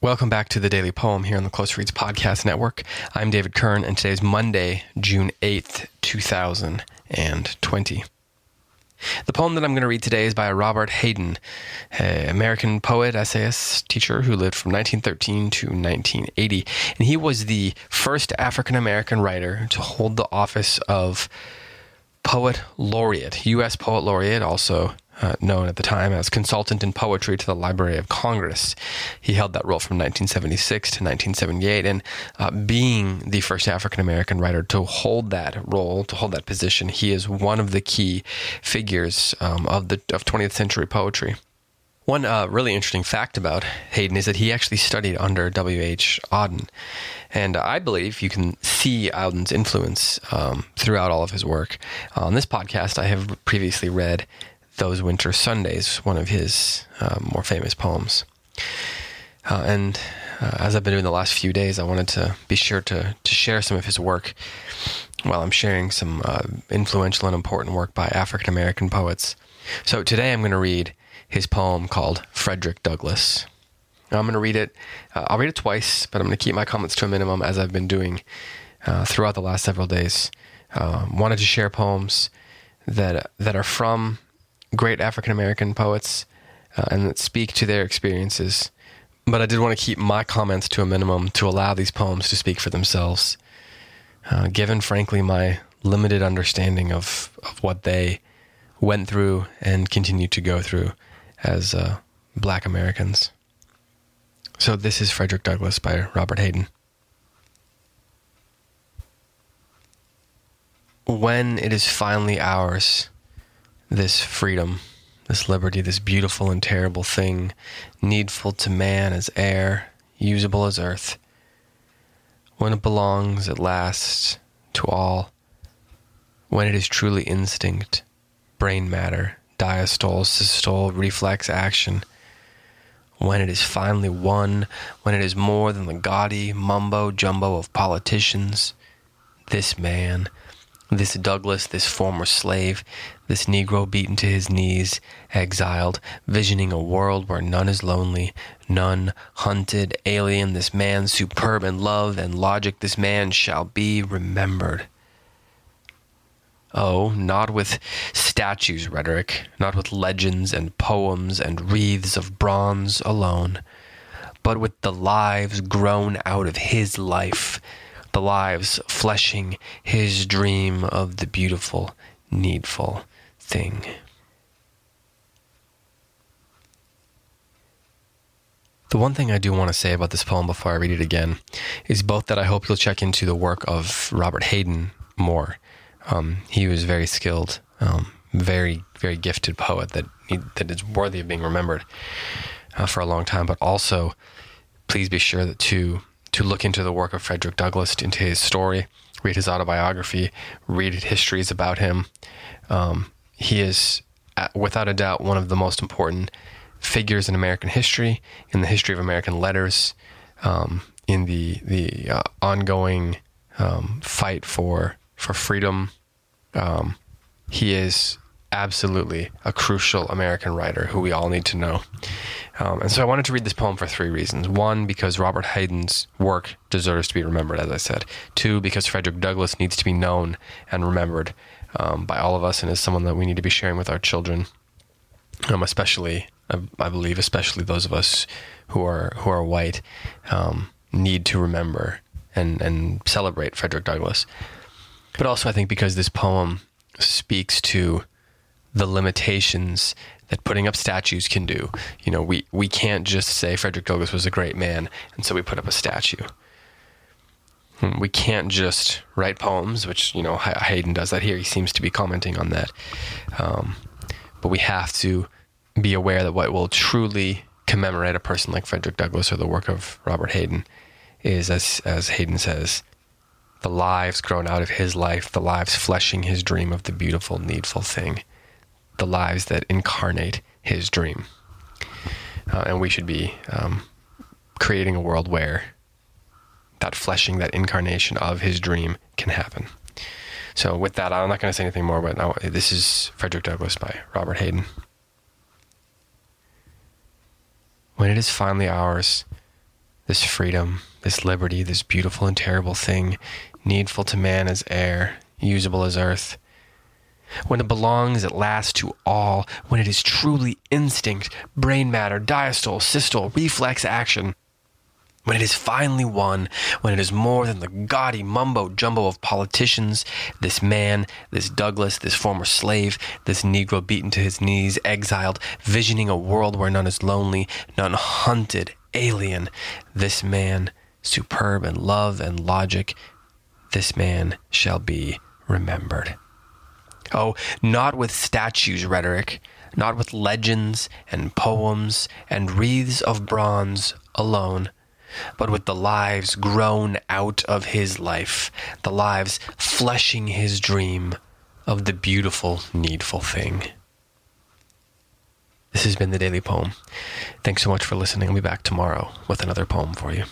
Welcome back to the Daily Poem here on the Close Reads Podcast Network. I'm David Kern, and today is Monday, June 8th, 2020. The poem that I'm going to read today is by Robert Hayden, an American poet, essayist, teacher who lived from 1913 to 1980. And he was the first African American writer to hold the office of Poet Laureate, U.S. Poet Laureate, also uh, known at the time as consultant in poetry to the Library of Congress. He held that role from 1976 to 1978, and uh, being the first African American writer to hold that role, to hold that position, he is one of the key figures um, of the of 20th century poetry. One uh, really interesting fact about Hayden is that he actually studied under W.H. Auden. And I believe you can see Auden's influence um, throughout all of his work. On this podcast, I have previously read those Winter Sundays, one of his uh, more famous poems. Uh, and uh, as I've been doing the last few days, I wanted to be sure to, to share some of his work while I'm sharing some uh, influential and important work by African American poets. So today I'm going to read his poem called Frederick Douglass. I'm going to read it. Uh, I'll read it twice, but I'm going to keep my comments to a minimum as I've been doing uh, throughout the last several days. wanted to share poems that that are from great African American poets uh, and that speak to their experiences. But I did want to keep my comments to a minimum to allow these poems to speak for themselves, uh, given, frankly, my limited understanding of, of what they went through and continue to go through as uh, black Americans. So, this is Frederick Douglass by Robert Hayden. When it is finally ours, this freedom, this liberty, this beautiful and terrible thing, needful to man as air, usable as earth, when it belongs at last to all, when it is truly instinct, brain matter, diastole, systole, reflex action, when it is finally won, when it is more than the gaudy mumbo jumbo of politicians, this man, this Douglass, this former slave, this Negro beaten to his knees, exiled, visioning a world where none is lonely, none hunted, alien, this man superb in love and logic, this man shall be remembered. Oh, not with statues, rhetoric, not with legends and poems and wreaths of bronze alone, but with the lives grown out of his life the lives fleshing his dream of the beautiful, needful thing. The one thing I do want to say about this poem before I read it again is both that I hope you'll check into the work of Robert Hayden more. Um, he was very skilled, um, very very gifted poet that that is worthy of being remembered uh, for a long time. But also, please be sure that to to look into the work of Frederick Douglass, into his story, read his autobiography, read histories about him. Um, he is, without a doubt, one of the most important figures in American history, in the history of American letters, um, in the the uh, ongoing um, fight for for freedom. Um, he is absolutely a crucial American writer who we all need to know. Um, and so I wanted to read this poem for three reasons. One, because Robert Hayden's work deserves to be remembered, as I said. Two, because Frederick Douglass needs to be known and remembered um, by all of us and is someone that we need to be sharing with our children, um, especially, I, I, believe, especially those of us who are, who are white, um, need to remember and, and celebrate Frederick Douglass. But also, I think because this poem speaks to the limitations that putting up statues can do. You know, we, we can't just say Frederick Douglass was a great man, and so we put up a statue. Hmm, we can't just write poems, which, you know, Hayden does that here. He seems to be commenting on that. Um, but we have to be aware that what will truly commemorate a person like Frederick Douglass or the work of Robert Hayden is, as, as Hayden says, the lives grown out of his life, the lives fleshing his dream of the beautiful, needful thing the lives that incarnate his dream. Uh, and we should be um, creating a world where that fleshing, that incarnation of his dream can happen. So, with that, I'm not going to say anything more, but now, this is Frederick Douglass by Robert Hayden. When it is finally ours, this freedom, this liberty, this beautiful and terrible thing, needful to man as air, usable as earth. When it belongs at last to all, when it is truly instinct, brain matter, diastole, systole, reflex action, when it is finally won, when it is more than the gaudy mumbo jumbo of politicians, this man, this Douglass, this former slave, this Negro beaten to his knees, exiled, visioning a world where none is lonely, none hunted, alien, this man, superb in love and logic, this man shall be remembered. Oh, not with statues rhetoric, not with legends and poems and wreaths of bronze alone but with the lives grown out of his life, the lives fleshing his dream of the beautiful, needful thing. This has been the Daily Poem. Thanks so much for listening. I'll be back tomorrow with another poem for you.